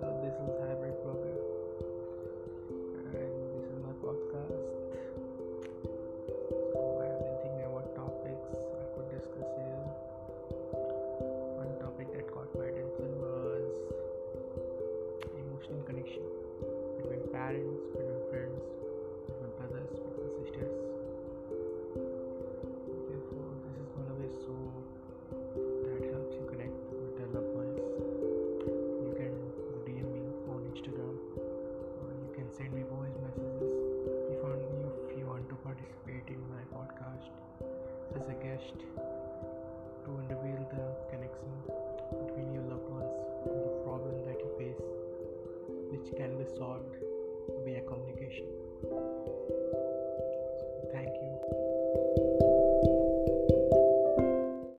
so this is hybrid blogger and this is my podcast. So i have been thinking about topics i could discuss here. One topic that caught my attention was emotional connection between parents between friends as a guest to unveil the connection between your loved ones and the problem that you face, which can be solved by a